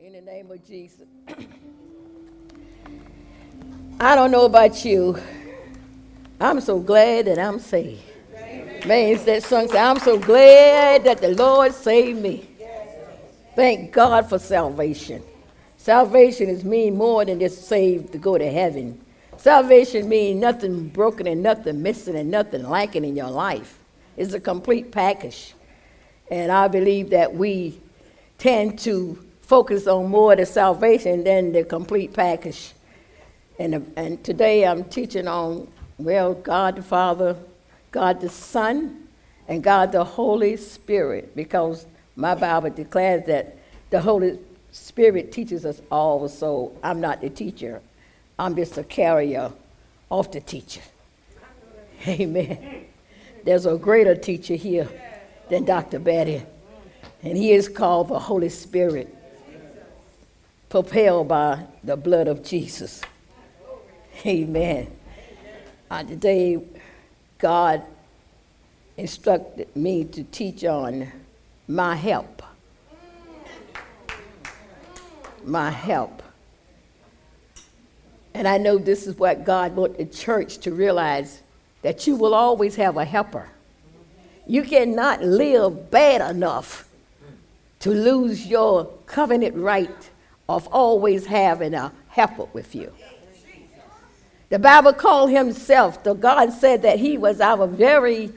In the name of Jesus. I don't know about you. I'm so glad that I'm saved. Man, that song I'm so glad that the Lord saved me. Thank God for salvation. Salvation is mean more than just saved to go to heaven. Salvation means nothing broken and nothing missing and nothing lacking in your life. It's a complete package. And I believe that we tend to focus on more the salvation than the complete package. And, uh, and today I'm teaching on, well, God the Father, God the Son, and God the Holy Spirit, because my Bible declares that the Holy Spirit teaches us all, so I'm not the teacher. I'm just a carrier of the teacher. Amen. There's a greater teacher here than Dr. Betty, and he is called the Holy Spirit propelled by the blood of Jesus. Amen. Uh, today, God instructed me to teach on my help. My help. And I know this is what God want the church to realize that you will always have a helper. You cannot live bad enough to lose your covenant right of always having a helper with you. The Bible called himself, the God said that he was our very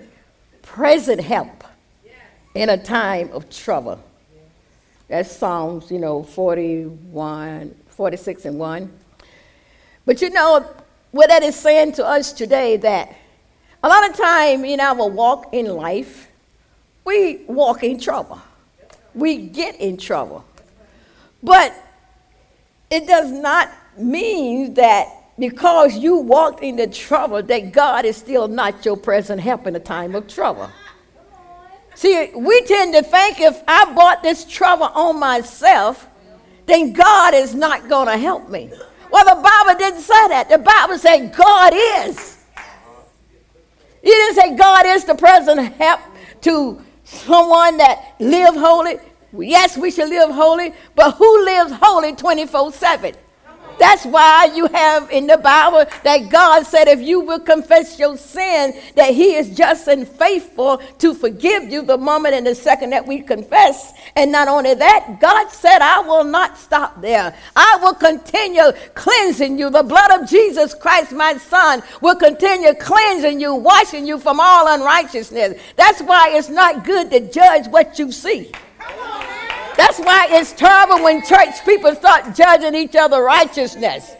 present help in a time of trouble. That's Psalms, you know, 41, 46 and 1. But you know, what that is saying to us today that a lot of time in our walk in life, we walk in trouble. We get in trouble. But it does not mean that because you walked into trouble that God is still not your present help in a time of trouble. See, we tend to think if I brought this trouble on myself, then God is not going to help me. Well, the Bible didn't say that. The Bible said God is. It didn't say God is the present help to someone that live holy. Yes, we should live holy, but who lives holy 24 7? That's why you have in the Bible that God said, if you will confess your sin, that He is just and faithful to forgive you the moment and the second that we confess. And not only that, God said, I will not stop there. I will continue cleansing you. The blood of Jesus Christ, my Son, will continue cleansing you, washing you from all unrighteousness. That's why it's not good to judge what you see. That's why it's terrible when church people start judging each other righteousness.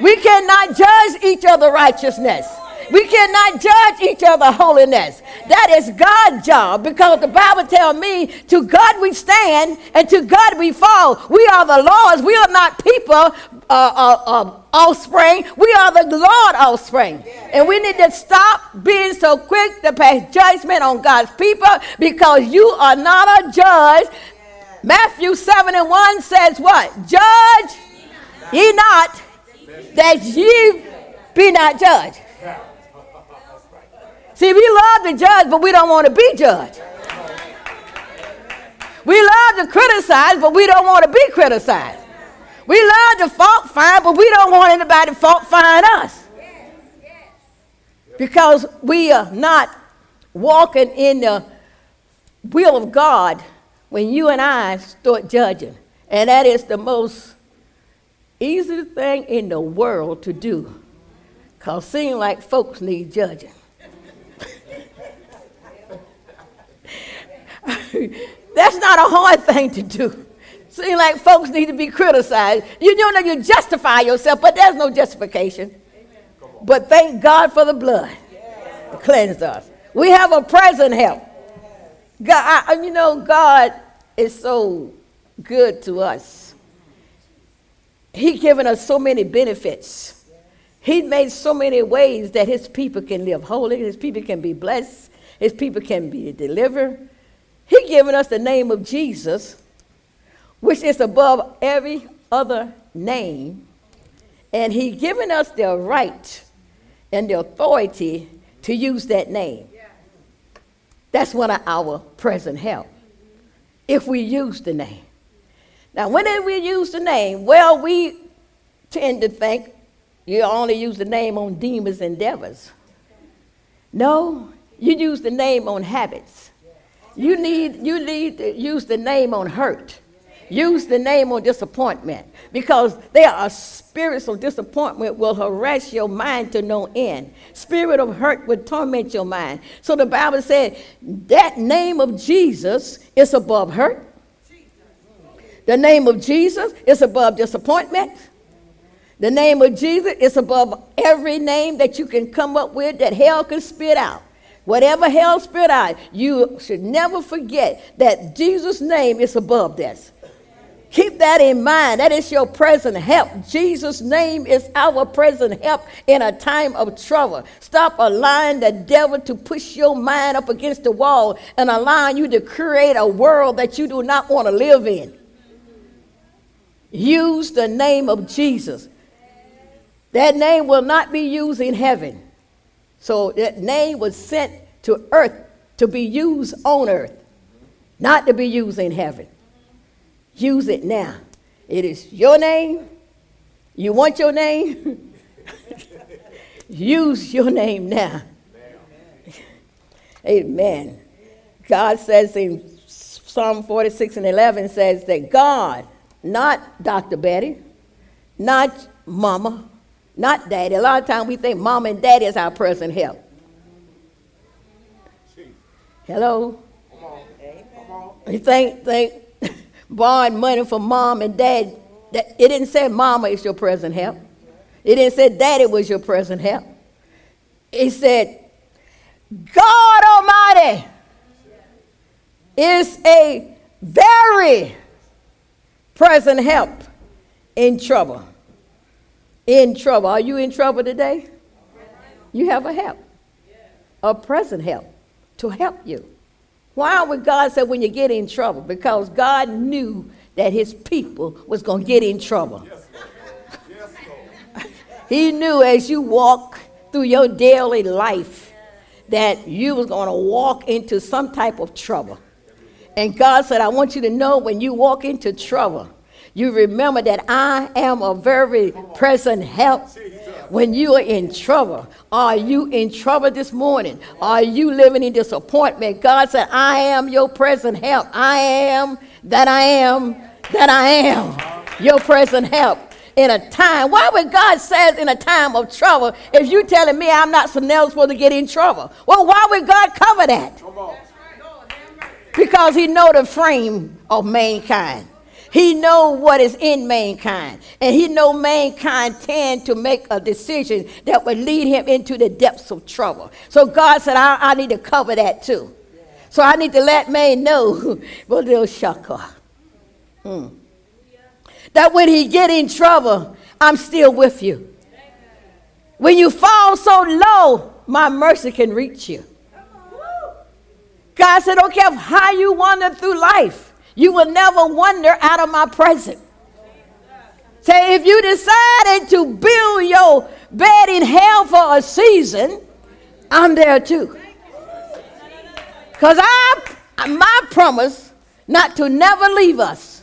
We cannot judge each other righteousness. We cannot judge each other holiness. That is God's job because the Bible tells me to God we stand and to God we fall. We are the Lord's. We are not people uh, uh, uh, offspring. We are the Lord offspring. And we need to stop being so quick to pass judgment on God's people because you are not a judge. Matthew 7 and 1 says what? Judge ye not that ye be not judged. See, we love to judge, but we don't want to be judged. We love to criticize, but we don't want to be criticized. We love to fault find, but we don't want anybody to fault find us. Because we are not walking in the will of God when you and I start judging. And that is the most easy thing in the world to do. Because seem like folks need judging. That's not a hard thing to do. Seem like folks need to be criticized. You know that you justify yourself, but there's no justification. But thank God for the blood to cleanse us. We have a present help. God, I, you know, God is so good to us. He given us so many benefits. He made so many ways that his people can live holy, his people can be blessed, his people can be delivered. He given us the name of Jesus, which is above every other name, and he given us the right and the authority to use that name. That's one of our present help. If we use the name. Now, whenever we use the name, well, we tend to think you only use the name on demons devils. No, you use the name on habits. You need, you need to use the name on hurt. Use the name on disappointment because there are spirits of disappointment will harass your mind to no end. Spirit of hurt will torment your mind. So the Bible said that name of Jesus is above hurt. The name of Jesus is above disappointment. The name of Jesus is above every name that you can come up with that hell can spit out. Whatever hell spit out, you should never forget that Jesus' name is above this. Keep that in mind. That is your present help. Jesus' name is our present help in a time of trouble. Stop allowing the devil to push your mind up against the wall and allowing you to create a world that you do not want to live in. Use the name of Jesus. That name will not be used in heaven. So that name was sent to earth to be used on earth, not to be used in heaven. Use it now. It is your name. You want your name? Use your name now. Amen. God says in Psalm 46 and 11 says that God, not Dr. Betty, not mama, not daddy. A lot of times we think mom and daddy is our present help. Hello? Come on. Come on. You think, think borrowing money from mom and dad. It didn't say mama is your present help. It didn't say daddy was your present help. It said God Almighty is a very present help in trouble. In trouble. Are you in trouble today? You have a help, a present help to help you. Why would God say when you get in trouble? Because God knew that his people was going to get in trouble. he knew as you walk through your daily life that you was going to walk into some type of trouble. And God said, I want you to know when you walk into trouble, you remember that I am a very present help when you are in trouble. Are you in trouble this morning? Are you living in disappointment? God said, I am your present help. I am that I am that I am your present help in a time. Why would God say in a time of trouble if you telling me I'm not supposed to get in trouble? Well, why would God cover that? Because he know the frame of mankind. He know what is in mankind. And he know mankind tend to make a decision that would lead him into the depths of trouble. So God said, I, I need to cover that too. So I need to let man know, well, little shaka. Hmm. That when he get in trouble, I'm still with you. When you fall so low, my mercy can reach you. God said, don't care how you wander through life. You will never wander out of my presence. Say, if you decided to build your bed in hell for a season, I'm there too. Because I, my promise not to never leave us,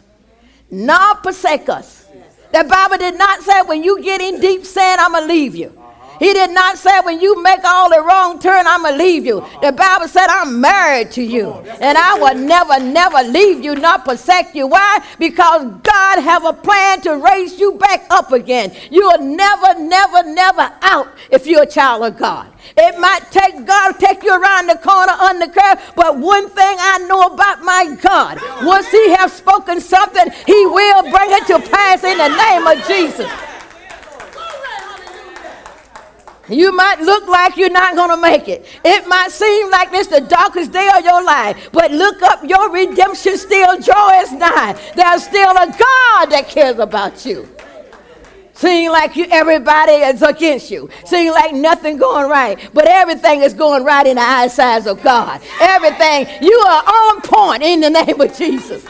nor forsake us. The Bible did not say when you get in deep sin, I'm going to leave you. He did not say, when you make all the wrong turn, I'm going to leave you. The Bible said, I'm married to you. And I will never, never leave you, not forsake you. Why? Because God have a plan to raise you back up again. You are never, never, never out if you're a child of God. It might take God to take you around the corner on the curve, but one thing I know about my God, once He has spoken something, He will bring it to pass in the name of Jesus. You might look like you're not going to make it. It might seem like this the darkest day of your life, but look up, your redemption still draws nigh. There's still a God that cares about you. Seem like you, everybody is against you. Seem like nothing going right, but everything is going right in the eyesight of God. Everything, you are on point in the name of Jesus.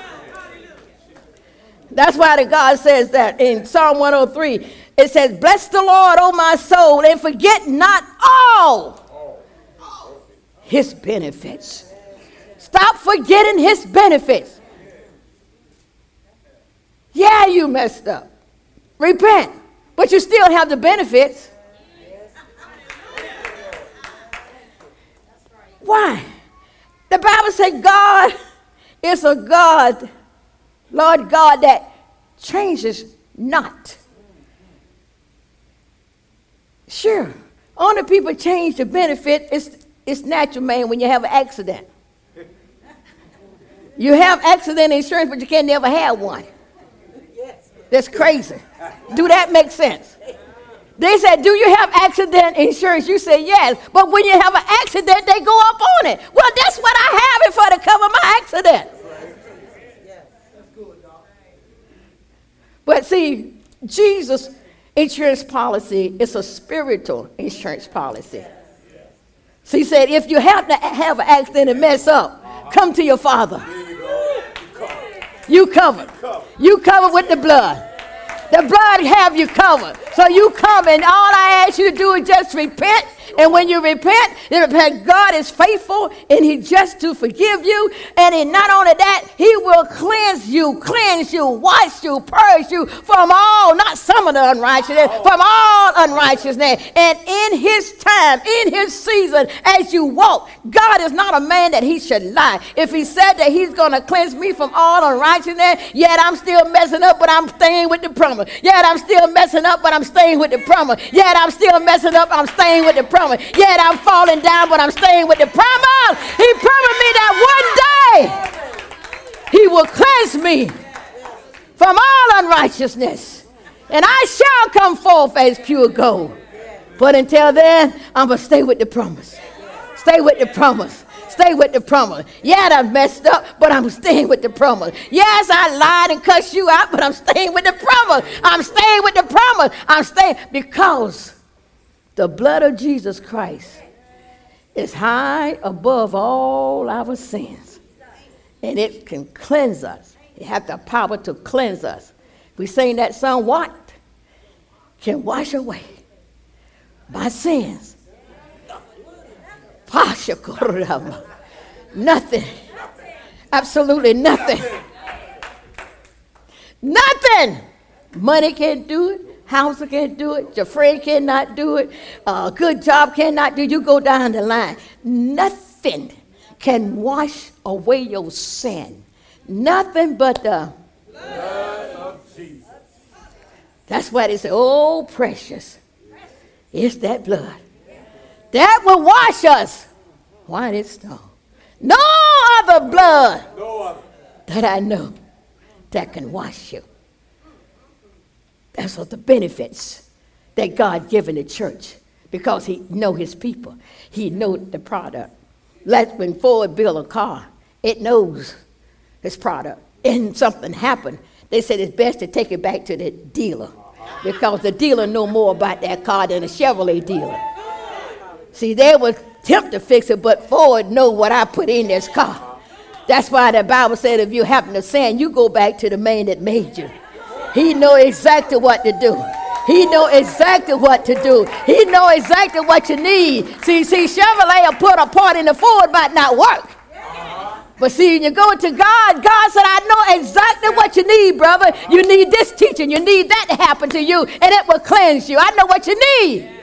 That's why the God says that in Psalm 103. It says, Bless the Lord, O my soul, and forget not all his benefits. Stop forgetting his benefits. Yeah, you messed up. Repent. But you still have the benefits. Why? The Bible says God is a God, Lord God, that changes not. Sure. Only people change the benefit. It's, it's natural, man, when you have an accident. You have accident insurance, but you can't never have one. That's crazy. Do that make sense? They said, Do you have accident insurance? You say yes. But when you have an accident, they go up on it. Well, that's what I have it for to cover my accident. But see, Jesus' insurance policy is a spiritual insurance policy. So he said, if you have to have an accident and mess up, come to your father. You covered. You covered with the blood. The blood have you covered. So you come and all I ask you to do is just repent and when you repent, repent, God is faithful and He just to forgive you. And he, not only that, He will cleanse you, cleanse you, wash you, purge you from all, not some of the unrighteousness, oh. from all unrighteousness. And in His time, in His season, as you walk, God is not a man that He should lie. If He said that He's going to cleanse me from all unrighteousness, yet I'm still messing up, but I'm staying with the promise. Yet I'm still messing up, but I'm staying with the promise. Yet I'm still messing up, I'm staying with the promise. Yet I'm falling down, but I'm staying with the promise. He promised me that one day He will cleanse me from all unrighteousness, and I shall come forth as pure gold. But until then, I'm going to stay with the promise. Stay with the promise. Stay with the promise. Yeah, I messed up, but I'm staying with the promise. Yes, I lied and cussed you out, but I'm staying with the promise. I'm staying with the promise. I'm staying because the blood of Jesus Christ is high above all our sins. And it can cleanse us. It has the power to cleanse us. We sing that song, What can wash away my sins? Nothing. Absolutely nothing. Nothing. Money can't do it. House can't do it. Your friend cannot do it. A good job cannot do it. You go down the line. Nothing can wash away your sin. Nothing but the blood of Jesus. That's why they say, oh, precious. It's that blood. That will wash us white as snow. No other blood that I know that can wash you. That's what the benefits that God given the church because he know his people. He know the product. Let when Ford build a car, it knows its product. And something happened. They said it's best to take it back to the dealer because the dealer know more about that car than a Chevrolet dealer. See, they were attempt to fix it, but Ford know what I put in this car. That's why the Bible said if you happen to sin, you go back to the man that made you. He know exactly what to do. He know exactly what to do. He know exactly what you need. See, see, Chevrolet will put a part in the Ford might not work. But see, when you go to God, God said, I know exactly what you need, brother. You need this teaching. You need that to happen to you, and it will cleanse you. I know what you need.